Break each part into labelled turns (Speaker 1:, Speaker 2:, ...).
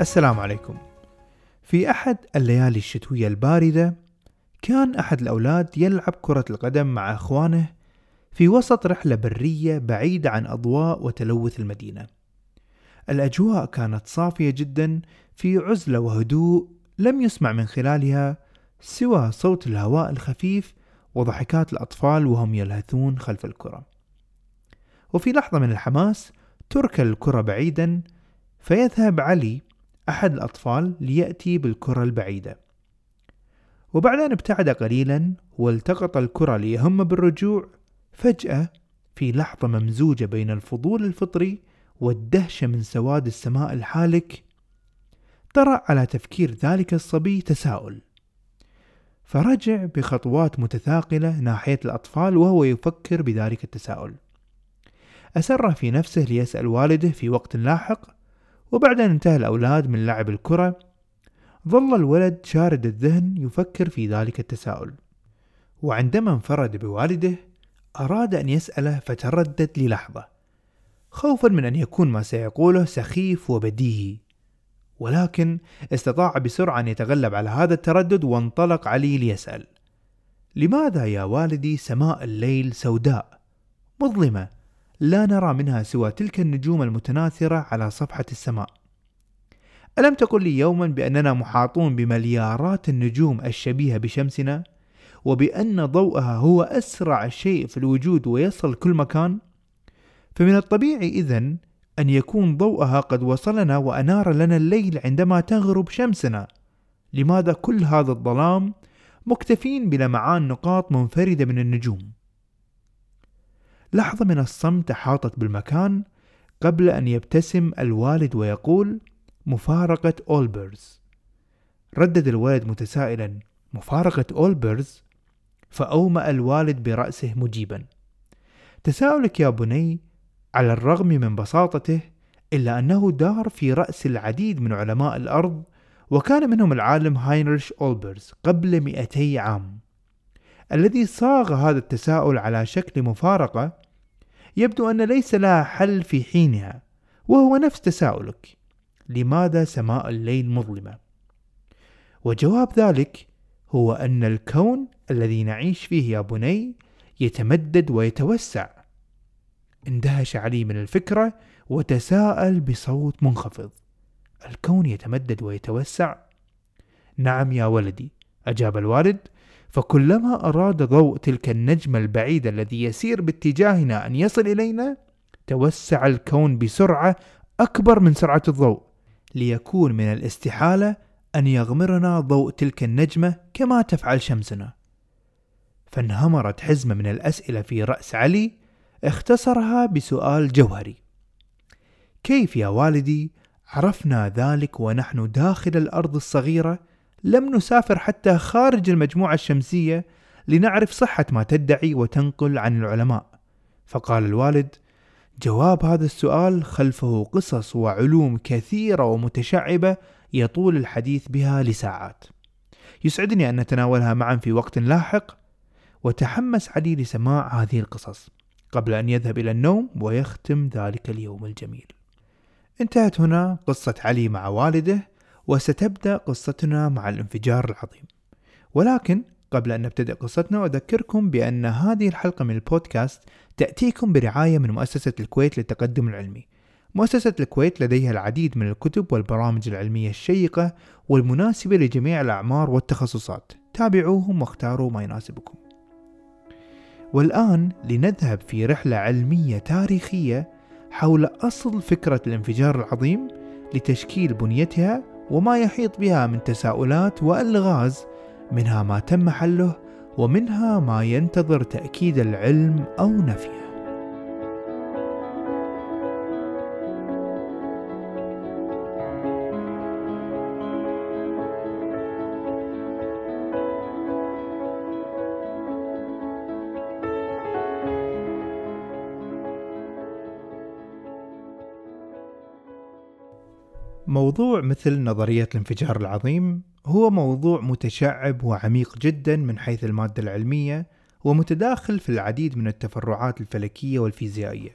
Speaker 1: السلام عليكم. في أحد الليالي الشتوية الباردة كان أحد الأولاد يلعب كرة القدم مع أخوانه في وسط رحلة برية بعيدة عن أضواء وتلوث المدينة. الأجواء كانت صافية جدا في عزلة وهدوء لم يسمع من خلالها سوى صوت الهواء الخفيف وضحكات الأطفال وهم يلهثون خلف الكرة. وفي لحظة من الحماس تركل الكرة بعيدا فيذهب علي أحد الأطفال ليأتي بالكرة البعيدة. وبعد أن ابتعد قليلا والتقط الكرة ليهم بالرجوع فجأة في لحظة ممزوجة بين الفضول الفطري والدهشة من سواد السماء الحالك طرأ على تفكير ذلك الصبي تساؤل. فرجع بخطوات متثاقلة ناحية الأطفال وهو يفكر بذلك التساؤل. أسر في نفسه ليسأل والده في وقت لاحق وبعد أن انتهى الأولاد من لعب الكرة ظل الولد شارد الذهن يفكر في ذلك التساؤل. وعندما انفرد بوالده أراد أن يسأله فتردد للحظة. خوفا من أن يكون ما سيقوله سخيف وبديهي. ولكن استطاع بسرعة أن يتغلب على هذا التردد وانطلق علي ليسأل. لماذا يا والدي سماء الليل سوداء؟ مظلمة. لا نرى منها سوى تلك النجوم المتناثرة على صفحة السماء. ألم تقل لي يوما بأننا محاطون بمليارات النجوم الشبيهة بشمسنا وبأن ضوءها هو أسرع شيء في الوجود ويصل كل مكان؟ فمن الطبيعي إذن أن يكون ضوءها قد وصلنا وأنار لنا الليل عندما تغرب شمسنا. لماذا كل هذا الظلام مكتفين بلمعان نقاط منفردة من النجوم؟ لحظة من الصمت أحاطت بالمكان قبل أن يبتسم الوالد ويقول مفارقة أولبرز ردد الولد متسائلا مفارقة أولبرز فأومأ الوالد برأسه مجيبا. تساؤلك يا بني على الرغم من بساطته إلا أنه دار في رأس العديد من علماء الأرض وكان منهم العالم هاينريش أولبرز قبل 200 عام. الذي صاغ هذا التساؤل على شكل مفارقة يبدو أن ليس لها حل في حينها وهو نفس تساؤلك لماذا سماء الليل مظلمة؟ وجواب ذلك هو أن الكون الذي نعيش فيه يا بني يتمدد ويتوسع اندهش علي من الفكرة وتساءل بصوت منخفض الكون يتمدد ويتوسع؟ نعم يا ولدي أجاب الوالد فكلما أراد ضوء تلك النجمة البعيدة الذي يسير باتجاهنا أن يصل إلينا توسع الكون بسرعة أكبر من سرعة الضوء ليكون من الاستحالة أن يغمرنا ضوء تلك النجمة كما تفعل شمسنا. فانهمرت حزمة من الأسئلة في رأس علي اختصرها بسؤال جوهري. كيف يا والدي عرفنا ذلك ونحن داخل الأرض الصغيرة لم نسافر حتى خارج المجموعة الشمسية لنعرف صحة ما تدعي وتنقل عن العلماء. فقال الوالد جواب هذا السؤال خلفه قصص وعلوم كثيرة ومتشعبة يطول الحديث بها لساعات. يسعدني أن نتناولها معا في وقت لاحق وتحمس علي لسماع هذه القصص قبل أن يذهب إلى النوم ويختم ذلك اليوم الجميل. انتهت هنا قصة علي مع والده وستبدأ قصتنا مع الانفجار العظيم. ولكن قبل أن نبتدئ قصتنا أذكركم بأن هذه الحلقة من البودكاست تأتيكم برعاية من مؤسسة الكويت للتقدم العلمي. مؤسسة الكويت لديها العديد من الكتب والبرامج العلمية الشيقة والمناسبة لجميع الأعمار والتخصصات. تابعوهم واختاروا ما يناسبكم. والآن لنذهب في رحلة علمية تاريخية حول أصل فكرة الانفجار العظيم لتشكيل بنيتها وما يحيط بها من تساؤلات والغاز منها ما تم حله ومنها ما ينتظر تأكيد العلم أو نفيه. موضوع مثل نظرية الانفجار العظيم هو موضوع متشعب وعميق جدا من حيث المادة العلمية ومتداخل في العديد من التفرعات الفلكية والفيزيائية.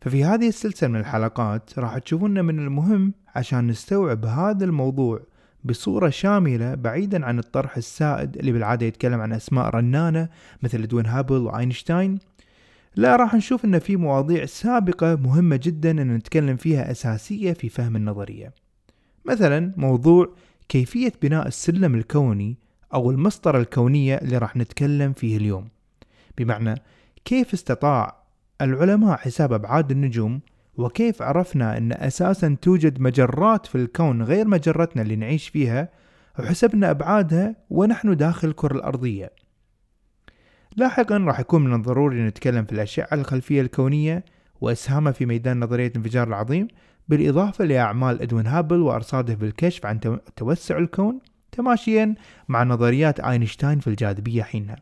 Speaker 1: ففي هذه السلسلة من الحلقات راح تشوفون من المهم عشان نستوعب هذا الموضوع بصورة شاملة بعيدا عن الطرح السائد اللي بالعادة يتكلم عن أسماء رنانة مثل ادوين هابل وأينشتاين لا راح نشوف إن في مواضيع سابقة مهمة جدا إن نتكلم فيها أساسية في فهم النظرية. مثلا موضوع كيفية بناء السلم الكوني أو المسطرة الكونية اللي راح نتكلم فيه اليوم. بمعنى كيف استطاع العلماء حساب أبعاد النجوم وكيف عرفنا إن أساسا توجد مجرات في الكون غير مجرتنا اللي نعيش فيها وحسبنا أبعادها ونحن داخل الكرة الأرضية. لاحقا راح يكون من الضروري نتكلم في الأشعة الخلفية الكونية وإسهامها في ميدان نظرية الانفجار العظيم بالإضافة لأعمال إدوين هابل وأرصاده بالكشف عن توسع الكون تماشيا مع نظريات أينشتاين في الجاذبية حينها.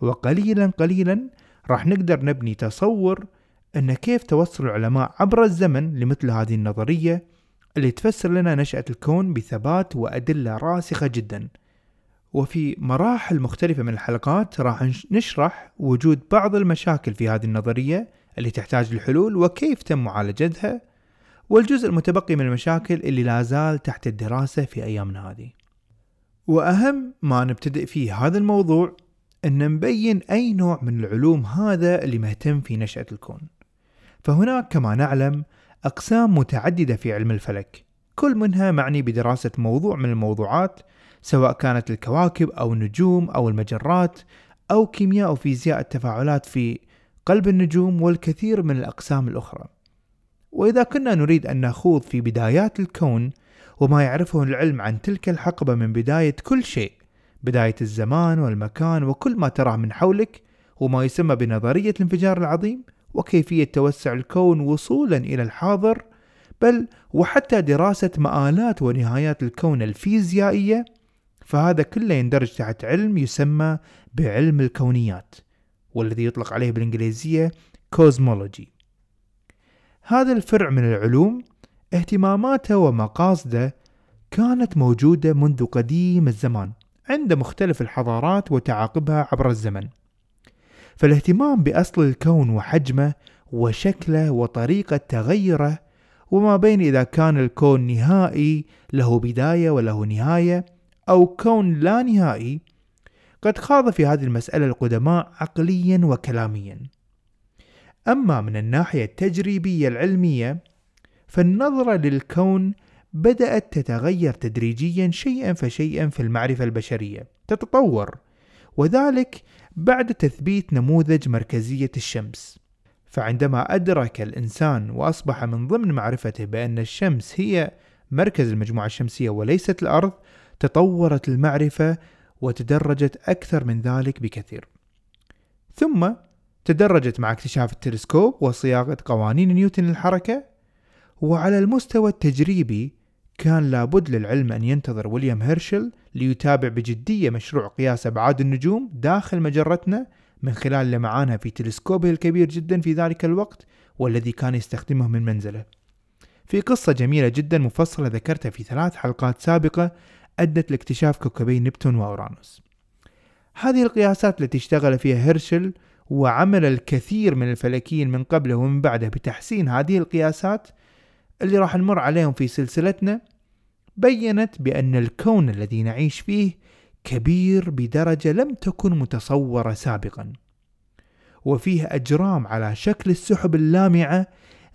Speaker 1: وقليلا قليلا راح نقدر نبني تصور أن كيف توصل العلماء عبر الزمن لمثل هذه النظرية اللي تفسر لنا نشأة الكون بثبات وأدلة راسخة جدا. وفي مراحل مختلفة من الحلقات راح نشرح وجود بعض المشاكل في هذه النظرية اللي تحتاج للحلول وكيف تم معالجتها والجزء المتبقي من المشاكل اللي لا زال تحت الدراسة في أيامنا هذه. وأهم ما نبتدئ فيه هذا الموضوع أن نبين أي نوع من العلوم هذا اللي مهتم في نشأة الكون. فهناك كما نعلم أقسام متعددة في علم الفلك. كل منها معني بدراسة موضوع من الموضوعات سواء كانت الكواكب أو النجوم أو المجرات أو كيمياء أو فيزياء التفاعلات في قلب النجوم والكثير من الأقسام الأخرى. وإذا كنا نريد أن نخوض في بدايات الكون وما يعرفه العلم عن تلك الحقبة من بداية كل شيء بداية الزمان والمكان وكل ما تراه من حولك وما يسمى بنظرية الانفجار العظيم وكيفية توسع الكون وصولا إلى الحاضر بل وحتى دراسة مآلات ونهايات الكون الفيزيائية فهذا كله يندرج تحت علم يسمى بعلم الكونيات والذي يطلق عليه بالإنجليزية كوزمولوجي هذا الفرع من العلوم اهتماماته ومقاصده كانت موجودة منذ قديم الزمان عند مختلف الحضارات وتعاقبها عبر الزمن. فالاهتمام بأصل الكون وحجمه وشكله وطريقة تغيره وما بين إذا كان الكون نهائي له بداية وله نهاية أو كون لا نهائي قد خاض في هذه المسألة القدماء عقليا وكلاميا. أما من الناحية التجريبية العلمية فالنظرة للكون بدأت تتغير تدريجيا شيئا فشيئا في المعرفة البشرية تتطور وذلك بعد تثبيت نموذج مركزية الشمس. فعندما أدرك الإنسان وأصبح من ضمن معرفته بأن الشمس هي مركز المجموعة الشمسية وليست الأرض تطورت المعرفة وتدرجت أكثر من ذلك بكثير. ثم تدرجت مع اكتشاف التلسكوب وصياغة قوانين نيوتن للحركة، وعلى المستوى التجريبي كان لابد للعلم أن ينتظر ويليام هيرشل ليتابع بجدية مشروع قياس أبعاد النجوم داخل مجرتنا من خلال لمعانها في تلسكوبه الكبير جدا في ذلك الوقت والذي كان يستخدمه من منزله. في قصة جميلة جدا مفصلة ذكرتها في ثلاث حلقات سابقة أدت لاكتشاف كوكبي نبتون وأورانوس هذه القياسات التي اشتغل فيها هيرشل وعمل الكثير من الفلكيين من قبله ومن بعده بتحسين هذه القياسات اللي راح نمر عليهم في سلسلتنا بينت بأن الكون الذي نعيش فيه كبير بدرجة لم تكن متصورة سابقا. وفيه أجرام على شكل السحب اللامعة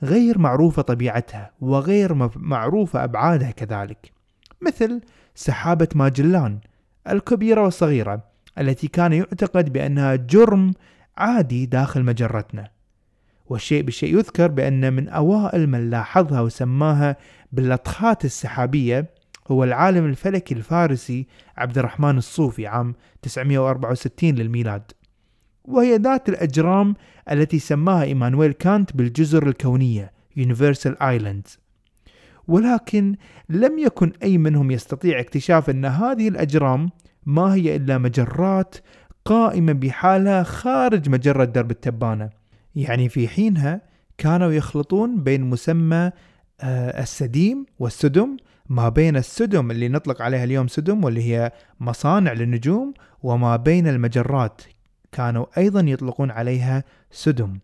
Speaker 1: غير معروفة طبيعتها وغير معروفة أبعادها كذلك مثل سحابة ماجلان الكبيرة والصغيرة التي كان يعتقد بأنها جرم عادي داخل مجرتنا. والشيء بالشيء يذكر بأن من أوائل من لاحظها وسماها باللطخات السحابية هو العالم الفلكي الفارسي عبد الرحمن الصوفي عام 964 للميلاد. وهي ذات الأجرام التي سماها إيمانويل كانت بالجزر الكونية Universal Islands. ولكن لم يكن أي منهم يستطيع اكتشاف أن هذه الأجرام ما هي إلا مجرات قائمة بحالها خارج مجرة درب التبانة. يعني في حينها كانوا يخلطون بين مسمى آه، السديم والسدم ما بين السدم اللي نطلق عليها اليوم سدم واللي هي مصانع للنجوم وما بين المجرات كانوا أيضا يطلقون عليها سدم.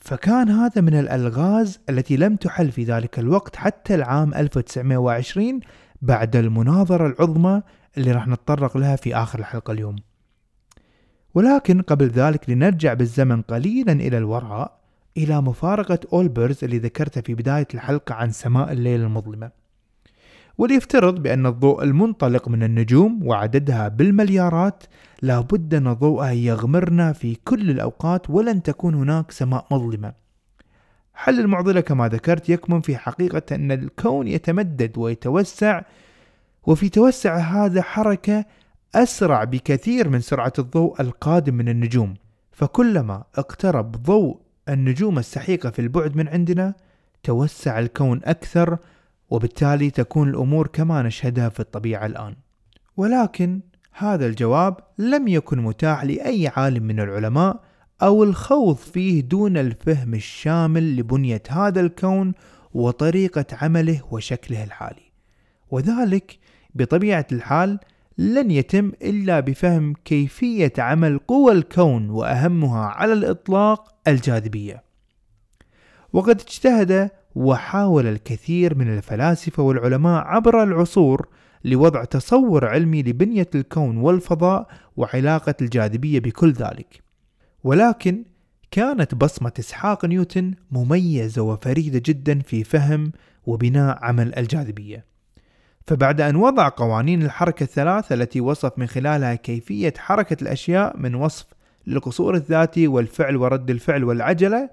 Speaker 1: فكان هذا من الألغاز التي لم تحل في ذلك الوقت حتى العام 1920 بعد المناظرة العظمى اللي راح نتطرق لها في آخر الحلقة اليوم. ولكن قبل ذلك لنرجع بالزمن قليلا إلى الوراء إلى مفارقة أولبرز اللي ذكرتها في بداية الحلقة عن سماء الليل المظلمة. وليفترض بأن الضوء المنطلق من النجوم وعددها بالمليارات لابد أن ضوءها يغمرنا في كل الأوقات ولن تكون هناك سماء مظلمة. حل المعضلة كما ذكرت يكمن في حقيقة أن الكون يتمدد ويتوسع وفي توسع هذا حركة أسرع بكثير من سرعة الضوء القادم من النجوم. فكلما اقترب ضوء النجوم السحيقة في البعد من عندنا توسع الكون أكثر وبالتالي تكون الأمور كما نشهدها في الطبيعة الآن. ولكن هذا الجواب لم يكن متاح لأي عالم من العلماء أو الخوض فيه دون الفهم الشامل لبنية هذا الكون وطريقة عمله وشكله الحالي. وذلك بطبيعة الحال لن يتم إلا بفهم كيفية عمل قوى الكون وأهمها على الإطلاق الجاذبية. وقد اجتهد وحاول الكثير من الفلاسفة والعلماء عبر العصور لوضع تصور علمي لبنية الكون والفضاء وعلاقة الجاذبية بكل ذلك. ولكن كانت بصمة إسحاق نيوتن مميزة وفريدة جدا في فهم وبناء عمل الجاذبية. فبعد أن وضع قوانين الحركة الثلاثة التي وصف من خلالها كيفية حركة الأشياء من وصف للقصور الذاتي والفعل ورد الفعل والعجلة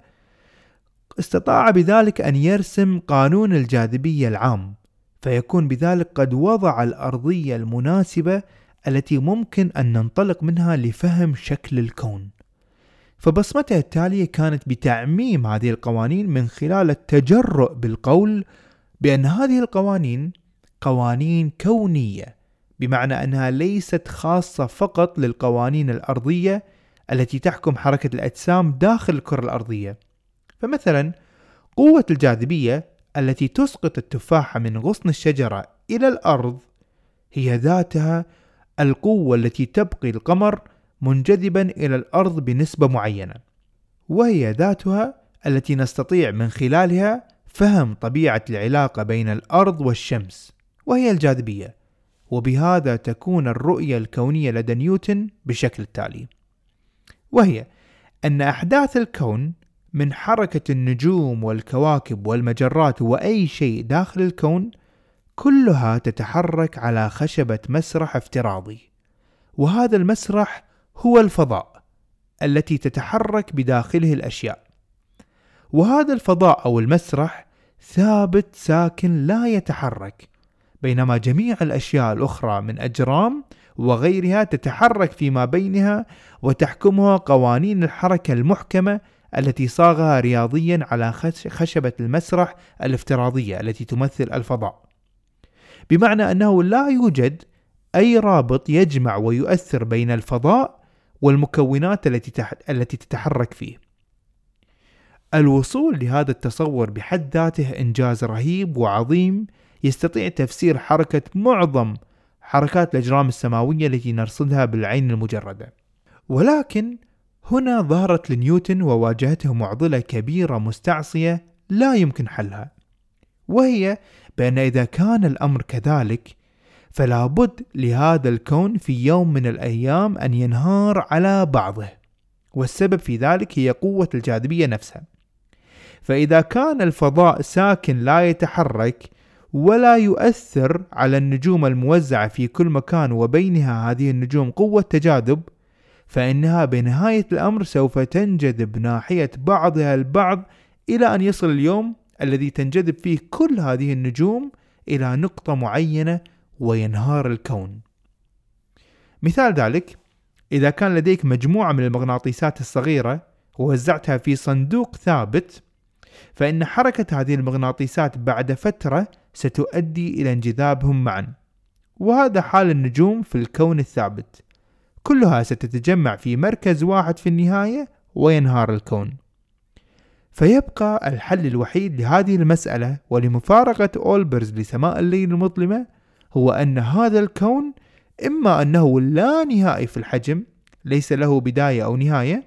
Speaker 1: استطاع بذلك أن يرسم قانون الجاذبية العام فيكون بذلك قد وضع الأرضية المناسبة التي ممكن أن ننطلق منها لفهم شكل الكون. فبصمته التالية كانت بتعميم هذه القوانين من خلال التجرؤ بالقول بأن هذه القوانين قوانين كونية بمعنى أنها ليست خاصة فقط للقوانين الأرضية التي تحكم حركة الأجسام داخل الكرة الأرضية. فمثلا قوة الجاذبية التي تسقط التفاحة من غصن الشجرة إلى الأرض هي ذاتها القوة التي تبقي القمر منجذبا إلى الأرض بنسبة معينة وهي ذاتها التي نستطيع من خلالها فهم طبيعة العلاقة بين الأرض والشمس وهي الجاذبية وبهذا تكون الرؤية الكونية لدى نيوتن بشكل التالي وهي أن أحداث الكون من حركة النجوم والكواكب والمجرات وأي شيء داخل الكون كلها تتحرك على خشبة مسرح افتراضي. وهذا المسرح هو الفضاء التي تتحرك بداخله الأشياء. وهذا الفضاء أو المسرح ثابت ساكن لا يتحرك بينما جميع الأشياء الأخرى من أجرام وغيرها تتحرك فيما بينها وتحكمها قوانين الحركة المحكمة التي صاغها رياضيا على خشبة المسرح الافتراضية التي تمثل الفضاء بمعنى أنه لا يوجد أي رابط يجمع ويؤثر بين الفضاء والمكونات التي التي تتحرك فيه. الوصول لهذا التصور بحد ذاته إنجاز رهيب وعظيم يستطيع تفسير حركة معظم حركات الأجرام السماوية التي نرصدها بالعين المجردة. ولكن هنا ظهرت لنيوتن وواجهته معضلة كبيرة مستعصية لا يمكن حلها. وهي بأن إذا كان الأمر كذلك فلا بد لهذا الكون في يوم من الأيام أن ينهار على بعضه. والسبب في ذلك هي قوة الجاذبية نفسها. فإذا كان الفضاء ساكن لا يتحرك ولا يؤثر على النجوم الموزعة في كل مكان وبينها هذه النجوم قوة تجاذب فإنها بنهاية الأمر سوف تنجذب ناحية بعضها البعض إلى أن يصل اليوم الذي تنجذب فيه كل هذه النجوم إلى نقطة معينة وينهار الكون. مثال ذلك إذا كان لديك مجموعة من المغناطيسات الصغيرة ووزعتها في صندوق ثابت فإن حركة هذه المغناطيسات بعد فترة ستؤدي إلى انجذابهم معا وهذا حال النجوم في الكون الثابت. كلها ستتجمع في مركز واحد في النهاية وينهار الكون. فيبقى الحل الوحيد لهذه المسألة ولمفارقة أولبرز لسماء الليل المظلمة هو أن هذا الكون إما أنه لا نهائي في الحجم ليس له بداية أو نهاية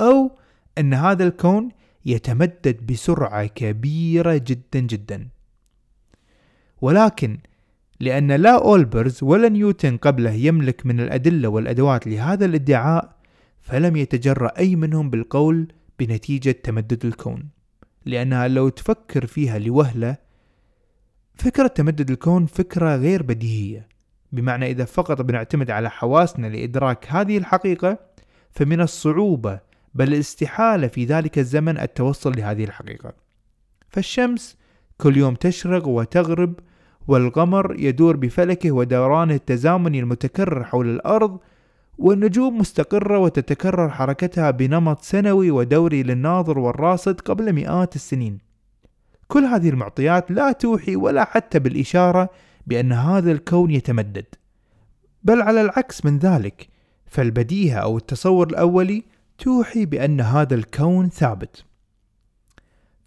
Speaker 1: أو أن هذا الكون يتمدد بسرعة كبيرة جدا جدا. ولكن لأن لا أولبرز ولا نيوتن قبله يملك من الأدلة والأدوات لهذا الادعاء فلم يتجرأ أي منهم بالقول بنتيجة تمدد الكون. لأنها لو تفكر فيها لوهلة فكرة تمدد الكون فكرة غير بديهية. بمعنى إذا فقط بنعتمد على حواسنا لإدراك هذه الحقيقة فمن الصعوبة بل الاستحالة في ذلك الزمن التوصل لهذه الحقيقة. فالشمس كل يوم تشرق وتغرب والقمر يدور بفلكه ودورانه التزامني المتكرر حول الأرض والنجوم مستقرة وتتكرر حركتها بنمط سنوي ودوري للناظر والراصد قبل مئات السنين. كل هذه المعطيات لا توحي ولا حتى بالإشارة بأن هذا الكون يتمدد. بل على العكس من ذلك فالبديهة أو التصور الأولي توحي بأن هذا الكون ثابت.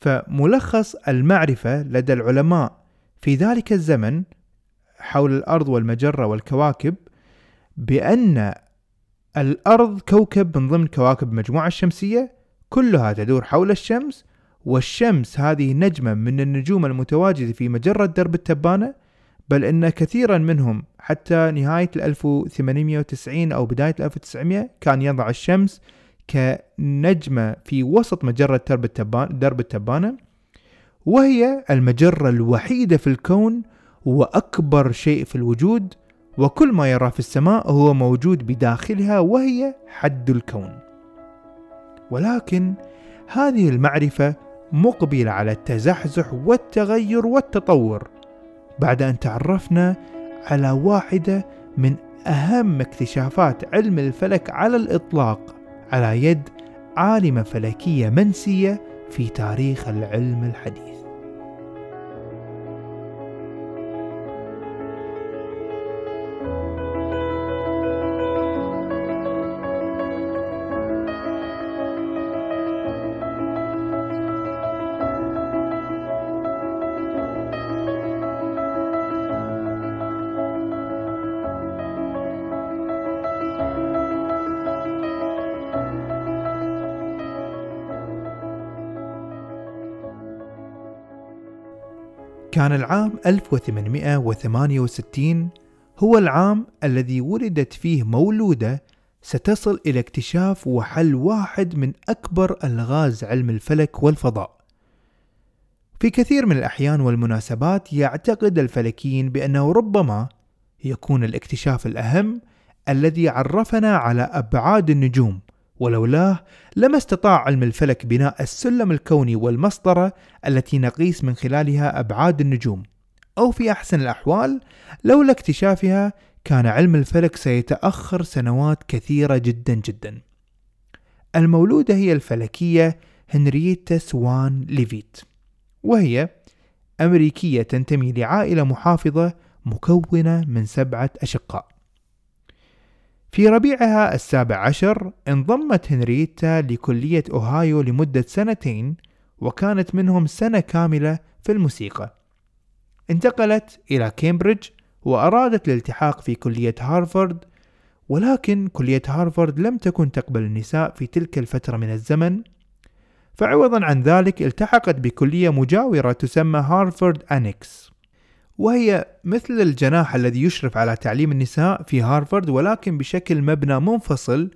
Speaker 1: فملخص المعرفة لدى العلماء في ذلك الزمن حول الأرض والمجرة والكواكب بأن الأرض كوكب من ضمن كواكب المجموعة الشمسية كلها تدور حول الشمس والشمس هذه نجمة من النجوم المتواجدة في مجرة درب التبانة بل إن كثيرا منهم حتى نهاية 1890 أو بداية 1900 كان يضع الشمس كنجمة في وسط مجرة درب التبانة. وهي المجرة الوحيدة في الكون وأكبر شيء في الوجود وكل ما يرى في السماء هو موجود بداخلها وهي حد الكون. ولكن هذه المعرفة مقبلة على التزحزح والتغير والتطور بعد أن تعرفنا على واحدة من أهم اكتشافات علم الفلك على الإطلاق على يد عالمة فلكية منسية في تاريخ العلم الحديث. كان العام 1868 هو العام الذي ولدت فيه مولودة ستصل إلى اكتشاف وحل واحد من أكبر ألغاز علم الفلك والفضاء. في كثير من الأحيان والمناسبات يعتقد الفلكيين بأنه ربما يكون الاكتشاف الأهم الذي عرفنا على أبعاد النجوم ولولاه لما استطاع علم الفلك بناء السلم الكوني والمسطرة التي نقيس من خلالها أبعاد النجوم. أو في أحسن الأحوال لولا اكتشافها كان علم الفلك سيتأخر سنوات كثيرة جدا جدا. المولودة هي الفلكية هنريتا سوان ليفيت وهي أمريكية تنتمي لعائلة محافظة مكونة من سبعة أشقاء. في ربيعها السابع عشر انضمت هنريتا لكلية أوهايو لمدة سنتين وكانت منهم سنة كاملة في الموسيقى. انتقلت إلى كامبريدج وأرادت الالتحاق في كلية هارفارد ولكن كلية هارفارد لم تكن تقبل النساء في تلك الفترة من الزمن. فعوضا عن ذلك التحقت بكلية مجاورة تسمى هارفارد أنكس وهي مثل الجناح الذي يشرف على تعليم النساء في هارفارد ولكن بشكل مبنى منفصل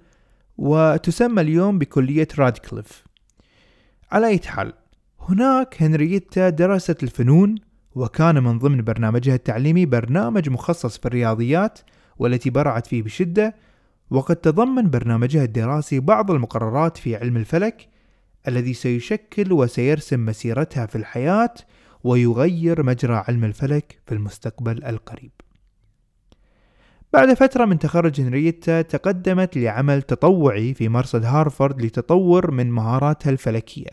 Speaker 1: وتسمى اليوم بكلية رادكليف. على أي حال هناك هنريتا درست الفنون وكان من ضمن برنامجها التعليمي برنامج مخصص في الرياضيات والتي برعت فيه بشدة وقد تضمن برنامجها الدراسي بعض المقررات في علم الفلك الذي سيشكل وسيرسم مسيرتها في الحياة ويغير مجرى علم الفلك في المستقبل القريب. بعد فترة من تخرج هنريتا تقدمت لعمل تطوعي في مرصد هارفارد لتطور من مهاراتها الفلكية.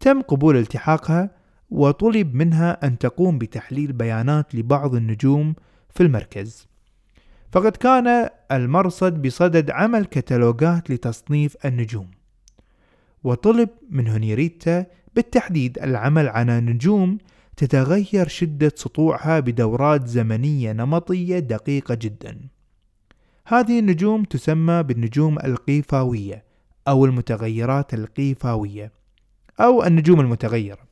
Speaker 1: تم قبول التحاقها وطلب منها أن تقوم بتحليل بيانات لبعض النجوم في المركز. فقد كان المرصد بصدد عمل كتالوجات لتصنيف النجوم. وطلب من هنريتا بالتحديد العمل على نجوم تتغير شدة سطوعها بدورات زمنية نمطية دقيقة جدا. هذه النجوم تسمى بالنجوم القيفاوية أو المتغيرات القيفاوية أو النجوم المتغيرة.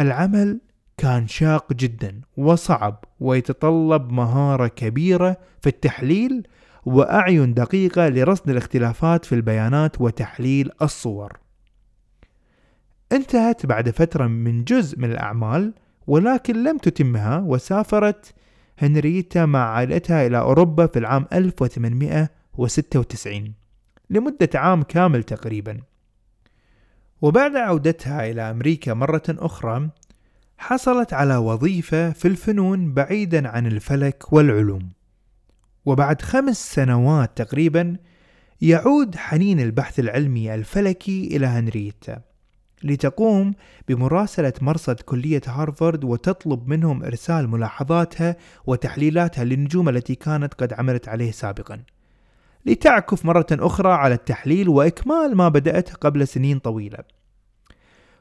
Speaker 1: العمل كان شاق جدا وصعب ويتطلب مهارة كبيرة في التحليل وأعين دقيقة لرصد الاختلافات في البيانات وتحليل الصور. انتهت بعد فترة من جزء من الأعمال ولكن لم تتمها وسافرت هنريتا مع عائلتها إلى أوروبا في العام 1896 لمدة عام كامل تقريبا. وبعد عودتها إلى أمريكا مرة أخرى حصلت على وظيفة في الفنون بعيدا عن الفلك والعلوم. وبعد خمس سنوات تقريبا يعود حنين البحث العلمي الفلكي إلى هنريتا. لتقوم بمراسلة مرصد كلية هارفارد وتطلب منهم إرسال ملاحظاتها وتحليلاتها للنجوم التي كانت قد عملت عليه سابقا. لتعكف مرة أخرى على التحليل وإكمال ما بدأته قبل سنين طويلة.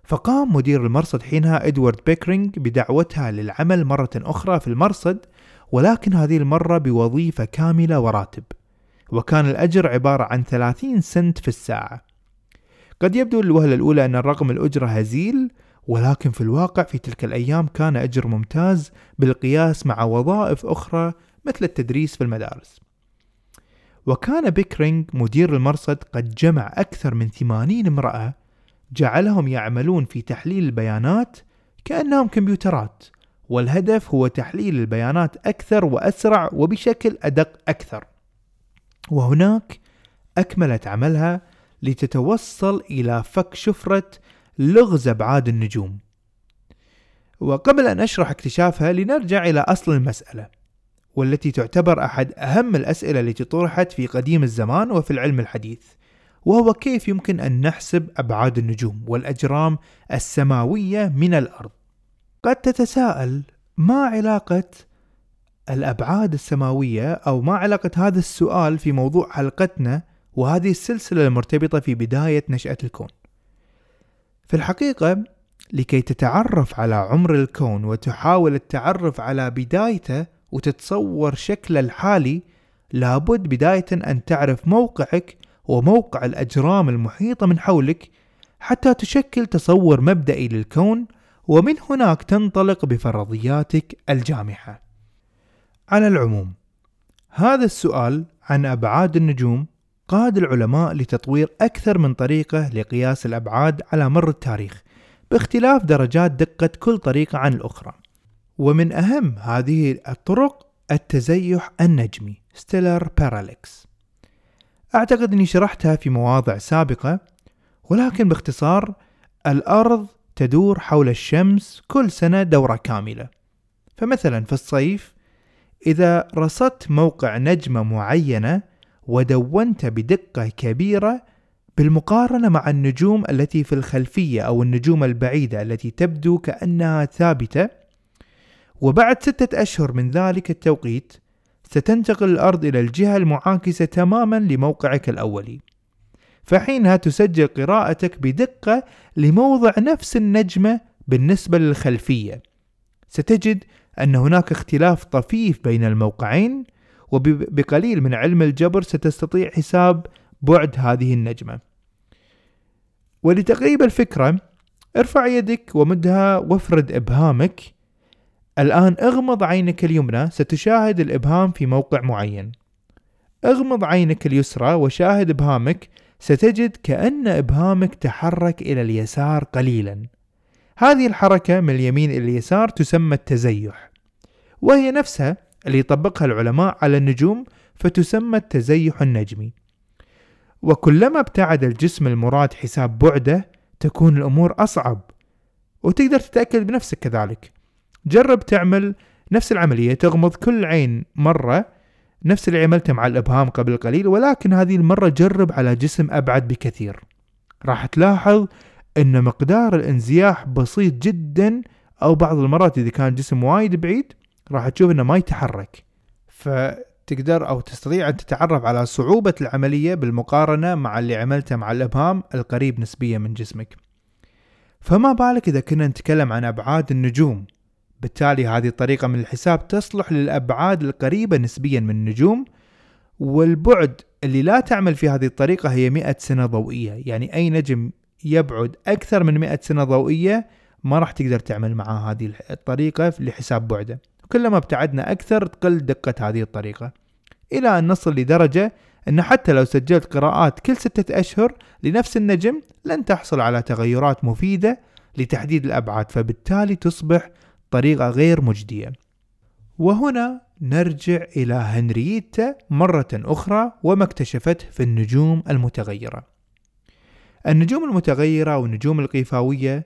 Speaker 1: فقام مدير المرصد حينها إدوارد بيكرينج بدعوتها للعمل مرة أخرى في المرصد ولكن هذه المرة بوظيفة كاملة وراتب. وكان الأجر عبارة عن 30 سنت في الساعة. قد يبدو للوهلة الأولى أن الرقم الأجرة هزيل ولكن في الواقع في تلك الأيام كان أجر ممتاز بالقياس مع وظائف أخرى مثل التدريس في المدارس. وكان بيكرينج مدير المرصد قد جمع أكثر من 80 امرأة جعلهم يعملون في تحليل البيانات كأنهم كمبيوترات والهدف هو تحليل البيانات أكثر وأسرع وبشكل أدق أكثر. وهناك أكملت عملها لتتوصل إلى فك شفرة لغز أبعاد النجوم. وقبل أن أشرح اكتشافها لنرجع إلى أصل المسألة والتي تعتبر أحد أهم الأسئلة التي طرحت في قديم الزمان وفي العلم الحديث وهو كيف يمكن أن نحسب أبعاد النجوم والأجرام السماوية من الأرض. قد تتساءل ما علاقة الأبعاد السماوية أو ما علاقة هذا السؤال في موضوع حلقتنا وهذه السلسلة المرتبطة في بداية نشأة الكون. في الحقيقة لكي تتعرف على عمر الكون وتحاول التعرف على بدايته وتتصور شكله الحالي لابد بداية أن تعرف موقعك وموقع الأجرام المحيطة من حولك حتى تشكل تصور مبدئي للكون ومن هناك تنطلق بفرضياتك الجامحة. على العموم، هذا السؤال عن أبعاد النجوم قاد العلماء لتطوير أكثر من طريقة لقياس الأبعاد على مر التاريخ باختلاف درجات دقة كل طريقة عن الأخرى. ومن أهم هذه الطرق التزيح النجمي stellar parallax أعتقد أني شرحتها في مواضع سابقة ولكن باختصار الأرض تدور حول الشمس كل سنة دورة كاملة. فمثلا في الصيف إذا رصدت موقع نجمة معينة ودونت بدقة كبيرة بالمقارنة مع النجوم التي في الخلفية أو النجوم البعيدة التي تبدو كأنها ثابتة. وبعد ستة أشهر من ذلك التوقيت ستنتقل الأرض إلى الجهة المعاكسة تماما لموقعك الأولي فحينها تسجل قراءتك بدقة لموضع نفس النجمة بالنسبة للخلفية. ستجد أن هناك اختلاف طفيف بين الموقعين وبقليل من علم الجبر ستستطيع حساب بعد هذه النجمة. ولتقريب الفكرة ارفع يدك ومدها وافرد إبهامك. الآن اغمض عينك اليمنى ستشاهد الإبهام في موقع معين. اغمض عينك اليسرى وشاهد إبهامك ستجد كأن إبهامك تحرك إلى اليسار قليلا. هذه الحركة من اليمين إلى اليسار تسمى التزيح. وهي نفسها اللي يطبقها العلماء على النجوم فتسمى التزيح النجمي. وكلما ابتعد الجسم المراد حساب بعده تكون الأمور أصعب. وتقدر تتأكد بنفسك كذلك. جرب تعمل نفس العملية تغمض كل عين مرة نفس اللي عملته مع الإبهام قبل قليل ولكن هذه المرة جرب على جسم أبعد بكثير. راح تلاحظ أن مقدار الانزياح بسيط جدا أو بعض المرات إذا كان جسم وايد بعيد راح تشوف أنه ما يتحرك. فتقدر أو تستطيع أن تتعرف على صعوبة العملية بالمقارنة مع اللي عملته مع الإبهام القريب نسبيا من جسمك. فما بالك إذا كنا نتكلم عن أبعاد النجوم. بالتالي هذه الطريقة من الحساب تصلح للأبعاد القريبة نسبيا من النجوم والبعد اللي لا تعمل في هذه الطريقة هي 100 سنة ضوئية. يعني أي نجم يبعد أكثر من 100 سنة ضوئية ما راح تقدر تعمل معاه هذه الطريقة لحساب بعده. كلما ابتعدنا أكثر تقل دقة هذه الطريقة إلى أن نصل لدرجة أن حتى لو سجلت قراءات كل ستة أشهر لنفس النجم لن تحصل على تغيرات مفيدة لتحديد الأبعاد فبالتالي تصبح طريقة غير مجدية. وهنا نرجع إلى هنريتا مرة أخرى وما اكتشفته في النجوم المتغيرة. النجوم المتغيرة والنجوم القيفاوية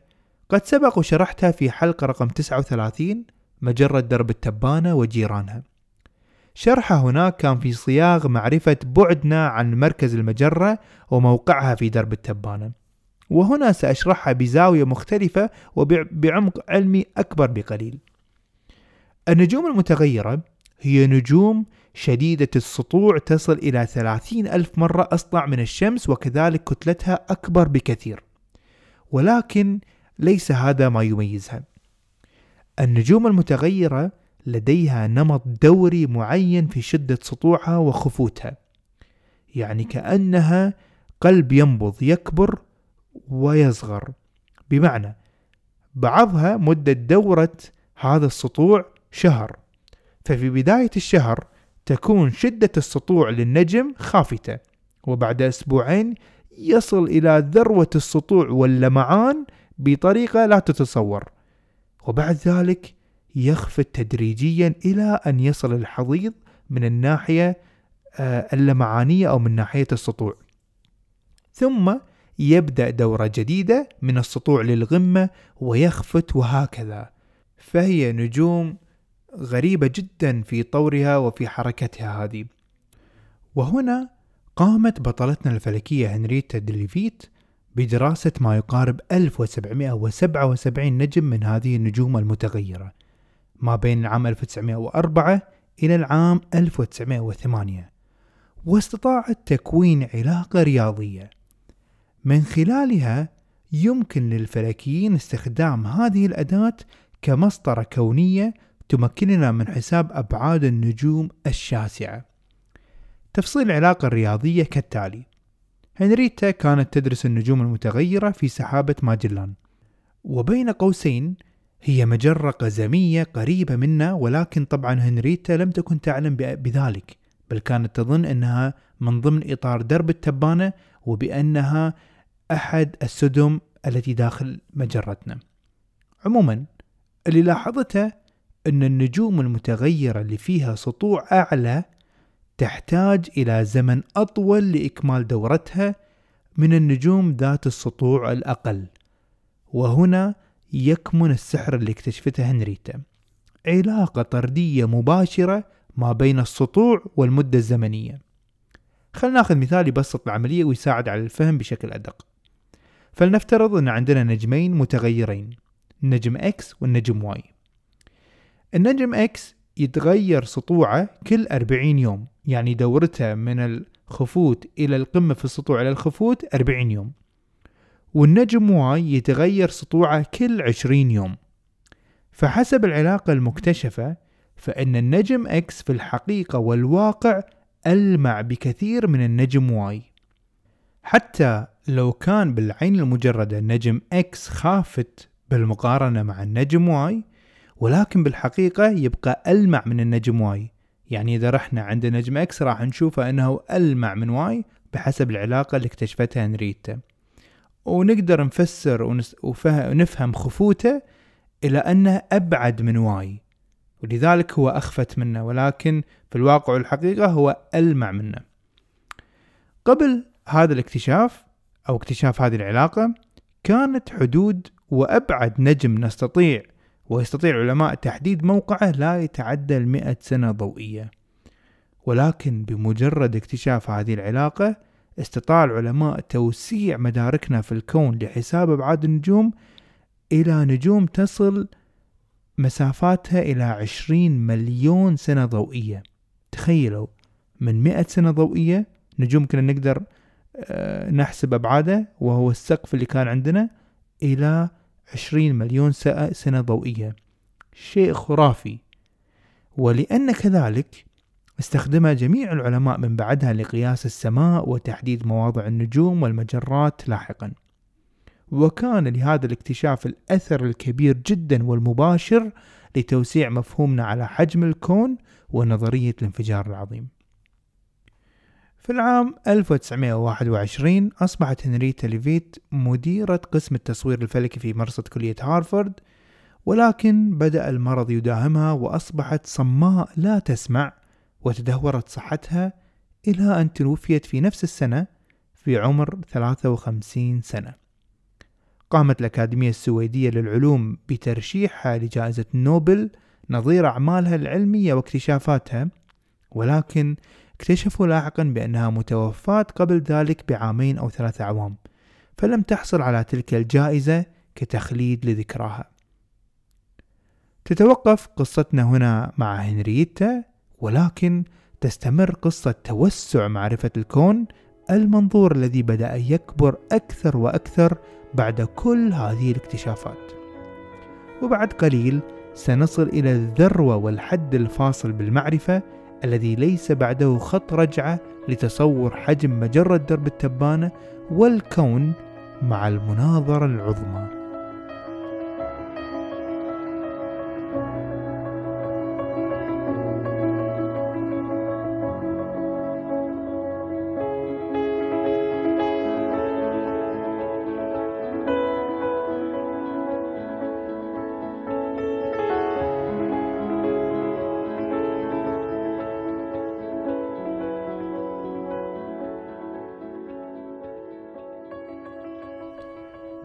Speaker 1: قد سبق وشرحتها في حلقة رقم 39 مجرة درب التبانة وجيرانها. شرحها هناك كان في صياغ معرفة بعدنا عن مركز المجرة وموقعها في درب التبانة. وهنا سأشرحها بزاوية مختلفة وبعمق علمي أكبر بقليل. النجوم المتغيرة هي نجوم شديدة السطوع تصل إلى ثلاثين ألف مرة أسطع من الشمس وكذلك كتلتها أكبر بكثير. ولكن ليس هذا ما يميزها. النجوم المتغيرة لديها نمط دوري معين في شدة سطوعها وخفوتها. يعني كأنها قلب ينبض يكبر ويصغر. بمعنى بعضها مدة دورة هذا السطوع شهر. ففي بداية الشهر تكون شدة السطوع للنجم خافتة وبعد أسبوعين يصل إلى ذروة السطوع واللمعان بطريقة لا تتصور. وبعد ذلك يخفت تدريجيا إلى أن يصل الحضيض من الناحية آه، اللمعانية أو من ناحية السطوع. ثم يبدأ دورة جديدة من السطوع للغمة ويخفت وهكذا. فهي نجوم غريبة جدا في طورها وفي حركتها هذه. وهنا قامت بطلتنا الفلكية هنريتا ديليفيت بدراسة ما يقارب 1777 نجم من هذه النجوم المتغيرة ما بين العام 1904 إلى العام 1908 واستطاعت تكوين علاقة رياضية من خلالها يمكن للفلكيين استخدام هذه الأداة كمسطرة كونية تمكننا من حساب أبعاد النجوم الشاسعة. تفصيل العلاقة الرياضية كالتالي: هنريتا كانت تدرس النجوم المتغيرة في سحابة ماجلان، وبين قوسين هي مجرة قزمية قريبة منا ولكن طبعا هنريتا لم تكن تعلم بذلك بل كانت تظن أنها من ضمن إطار درب التبانة وبأنها أحد السدم التي داخل مجرتنا. عموما اللي لاحظته أن النجوم المتغيرة اللي فيها سطوع أعلى تحتاج إلى زمن أطول لإكمال دورتها من النجوم ذات السطوع الأقل. وهنا يكمن السحر اللي اكتشفته هنريتا. علاقة طردية مباشرة ما بين السطوع والمدة الزمنية. خلنا ناخذ مثال يبسط العملية ويساعد على الفهم بشكل أدق. فلنفترض أن عندنا نجمين متغيرين النجم X والنجم Y النجم X يتغير سطوعه كل 40 يوم. يعني دورته من الخفوت إلى القمة في السطوع إلى الخفوت 40 يوم. والنجم Y يتغير سطوعه كل 20 يوم. فحسب العلاقة المكتشفة فإن النجم X في الحقيقة والواقع ألمع بكثير من النجم Y حتى لو كان بالعين المجردة النجم X خافت بالمقارنة مع النجم Y ولكن بالحقيقة يبقى ألمع من النجم Y يعني إذا رحنا عند نجم X راح نشوفه أنه ألمع من Y بحسب العلاقة اللي اكتشفتها هنريتا ونقدر نفسر ونفهم خفوته إلى أنه أبعد من واي ولذلك هو أخفت منه ولكن في الواقع والحقيقة هو ألمع منه. قبل هذا الاكتشاف أو اكتشاف هذه العلاقة كانت حدود وأبعد نجم نستطيع ويستطيع العلماء تحديد موقعه لا يتعدى المئة سنة ضوئية. ولكن بمجرد اكتشاف هذه العلاقة استطاع العلماء توسيع مداركنا في الكون لحساب أبعاد النجوم إلى نجوم تصل مسافاتها إلى عشرين مليون سنة ضوئية. تخيلوا من مئة سنة ضوئية نجوم كنا نقدر آه، نحسب أبعاده وهو السقف اللي كان عندنا إلى عشرين مليون سنة ضوئية. شيء خرافي ولأن كذلك استخدمها جميع العلماء من بعدها لقياس السماء وتحديد مواضع النجوم والمجرات لاحقا. وكان لهذا الاكتشاف الأثر الكبير جدا والمباشر لتوسيع مفهومنا على حجم الكون ونظرية الانفجار العظيم. في العام 1921 أصبحت هنريتا ليفيت مديرة قسم التصوير الفلكي في مرصد كلية هارفارد ولكن بدأ المرض يداهمها وأصبحت صماء لا تسمع وتدهورت صحتها إلى أن توفيت في نفس السنة في عمر 53 سنة. قامت الأكاديمية السويدية للعلوم بترشيحها لجائزة نوبل نظير أعمالها العلمية واكتشافاتها ولكن اكتشفوا لاحقا بأنها متوفاة قبل ذلك بعامين أو ثلاثة أعوام فلم تحصل على تلك الجائزة كتخليد لذكراها. تتوقف قصتنا هنا مع هنريتا ولكن تستمر قصة توسع معرفة الكون المنظور الذي بدأ يكبر أكثر وأكثر بعد كل هذه الاكتشافات. وبعد قليل سنصل إلى الذروة والحد الفاصل بالمعرفة الذي ليس بعده خط رجعة لتصور حجم مجرة درب التبانة والكون مع المناظرة العظمى.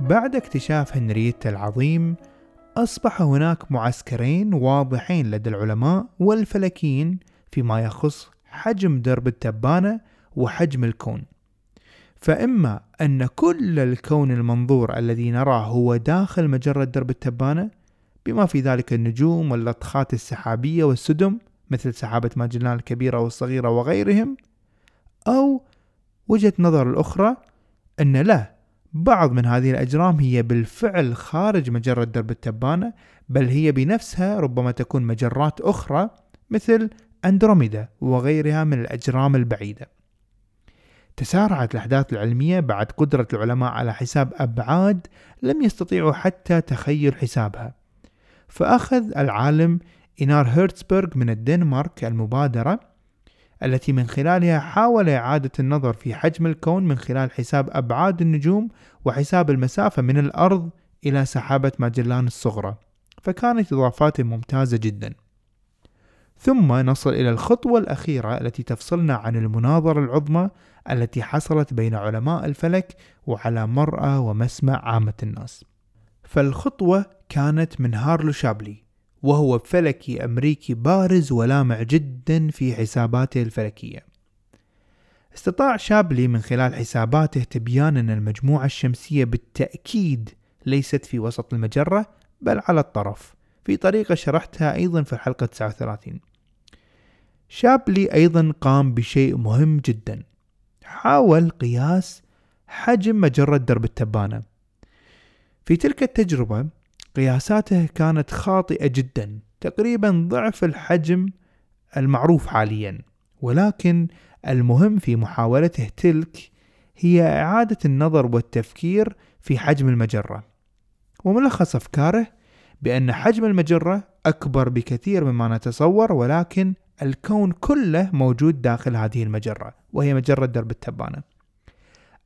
Speaker 1: بعد اكتشاف هنريتا العظيم أصبح هناك معسكرين واضحين لدى العلماء والفلكيين فيما يخص حجم درب التبانة وحجم الكون. فإما أن كل الكون المنظور الذي نراه هو داخل مجرة درب التبانة بما في ذلك النجوم واللطخات السحابية والسدم مثل سحابة ماجلان الكبيرة والصغيرة وغيرهم أو وجهة نظر الأخرى أن لا بعض من هذه الأجرام هي بالفعل خارج مجرة درب التبانة بل هي بنفسها ربما تكون مجرات أخرى مثل أندروميدا وغيرها من الأجرام البعيدة. تسارعت الأحداث العلمية بعد قدرة العلماء على حساب أبعاد لم يستطيعوا حتى تخيل حسابها. فأخذ العالم إينار هيرتسبرغ من الدنمارك المبادرة التي من خلالها حاول إعادة النظر في حجم الكون من خلال حساب أبعاد النجوم وحساب المسافة من الأرض إلى سحابة ماجلان الصغرى فكانت إضافات ممتازة جدا. ثم نصل إلى الخطوة الأخيرة التي تفصلنا عن المناظرة العظمى التي حصلت بين علماء الفلك وعلى مرأى ومسمع عامة الناس. فالخطوة كانت من هارلو شابلي. وهو فلكي أمريكي بارز ولامع جدا في حساباته الفلكية. استطاع شابلي من خلال حساباته تبيان أن المجموعة الشمسية بالتأكيد ليست في وسط المجرة بل على الطرف. في طريقة شرحتها أيضا في الحلقة 39 شابلي أيضا قام بشيء مهم جدا. حاول قياس حجم مجرة درب التبانة. في تلك التجربة قياساته كانت خاطئة جدا تقريبا ضعف الحجم المعروف حاليا. ولكن المهم في محاولته تلك هي إعادة النظر والتفكير في حجم المجرة. وملخص أفكاره بأن حجم المجرة أكبر بكثير مما نتصور ولكن الكون كله موجود داخل هذه المجرة وهي مجرة درب التبانة.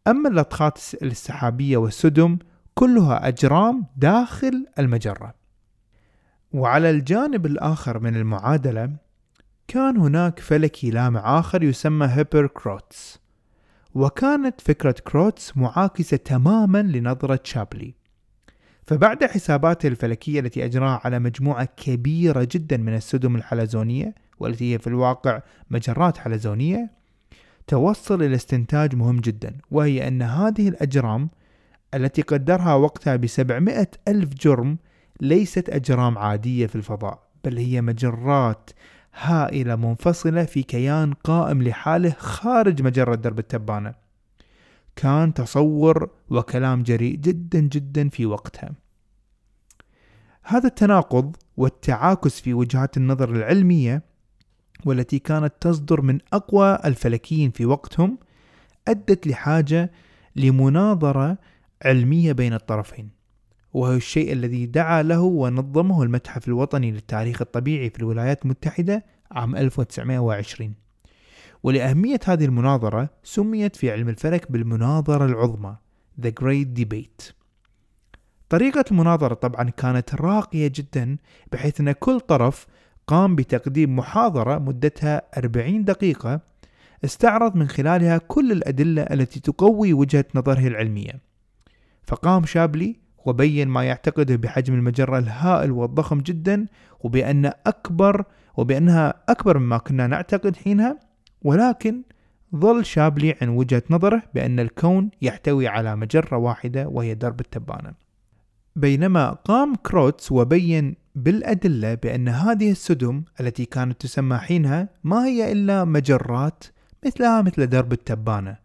Speaker 1: أما اللطخات السحابية والسدم كلها أجرام داخل المجرة. وعلى الجانب الآخر من المعادلة كان هناك فلكي لامع آخر يسمى هيبر كيرتس. وكانت فكرة كيرتس معاكسة تماما لنظرة شابلي. فبعد حساباته الفلكية التي أجراها على مجموعة كبيرة جدا من السدم الحلزونية والتي هي في الواقع مجرات حلزونية توصل إلى استنتاج مهم جدا وهي أن هذه الأجرام التي قدرها وقتها بسبعمائة ألف جرم ليست أجرام عادية في الفضاء بل هي مجرات هائلة منفصلة في كيان قائم لحاله خارج مجرة درب التبانة. كان تصور وكلام جريء جدا جدا في وقتها. هذا التناقض والتعاكس في وجهات النظر العلمية والتي كانت تصدر من أقوى الفلكيين في وقتهم أدت لحاجة لمناظرة علمية بين الطرفين وهو الشيء الذي دعا له ونظمه المتحف الوطني للتاريخ الطبيعي في الولايات المتحدة عام 1920 ولأهمية هذه المناظرة سميت في علم الفلك بالمناظرة العظمى The Great Debate. طريقة المناظرة طبعا كانت راقية جدا بحيث أن كل طرف قام بتقديم محاضرة مدتها 40 دقيقة استعرض من خلالها كل الأدلة التي تقوي وجهة نظره العلمية. فقام شابلي وبين ما يعتقده بحجم المجرة الهائل والضخم جدا وبأن أكبر وبأنها أكبر مما كنا نعتقد حينها. ولكن ظل شابلي عن وجهة نظره بأن الكون يحتوي على مجرة واحدة وهي درب التبانة. بينما قام كيرتس وبين بالأدلة بأن هذه السدم التي كانت تسمى حينها ما هي إلا مجرات مثلها مثل درب التبانة.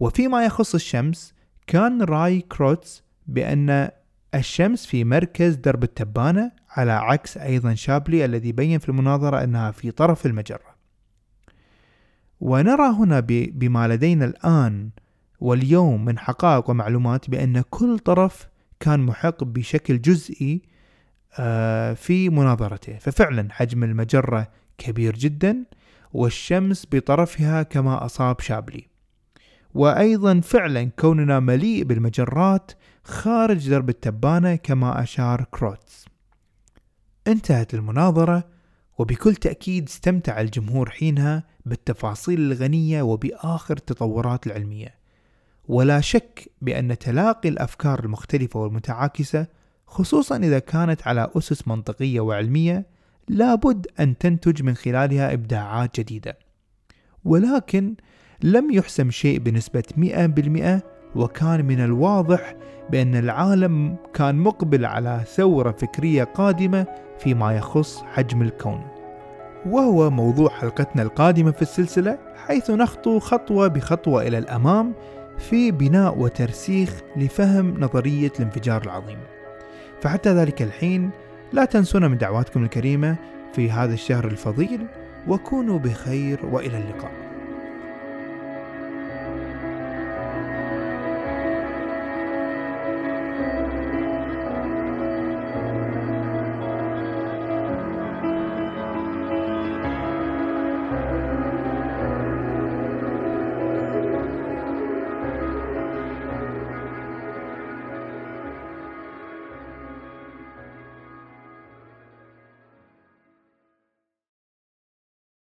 Speaker 1: وفيما يخص الشمس كان رأي كيرتس بأن الشمس في مركز درب التبانة على عكس أيضا شابلي الذي بين في المناظرة أنها في طرف المجرة. ونرى هنا بما لدينا الآن واليوم من حقائق ومعلومات بأن كل طرف كان محق بشكل جزئي آه، في مناظرته. ففعلا حجم المجرة كبير جدا والشمس بطرفها كما أصاب شابلي. وأيضا فعلا كوننا مليء بالمجرات خارج درب التبانة كما أشار كروتس انتهت المناظرة وبكل تأكيد استمتع الجمهور حينها بالتفاصيل الغنية وبآخر التطورات العلمية. ولا شك بأن تلاقي الأفكار المختلفة والمتعاكسة خصوصا إذا كانت على أسس منطقية وعلمية لابد أن تنتج من خلالها إبداعات جديدة. ولكن لم يحسم شيء بنسبة 100% وكان من الواضح بأن العالم كان مقبل على ثورة فكرية قادمة فيما يخص حجم الكون. وهو موضوع حلقتنا القادمة في السلسلة حيث نخطو خطوة بخطوة إلى الأمام في بناء وترسيخ لفهم نظرية الانفجار العظيم. فحتى ذلك الحين لا تنسونا من دعواتكم الكريمة في هذا الشهر الفضيل وكونوا بخير وإلى اللقاء.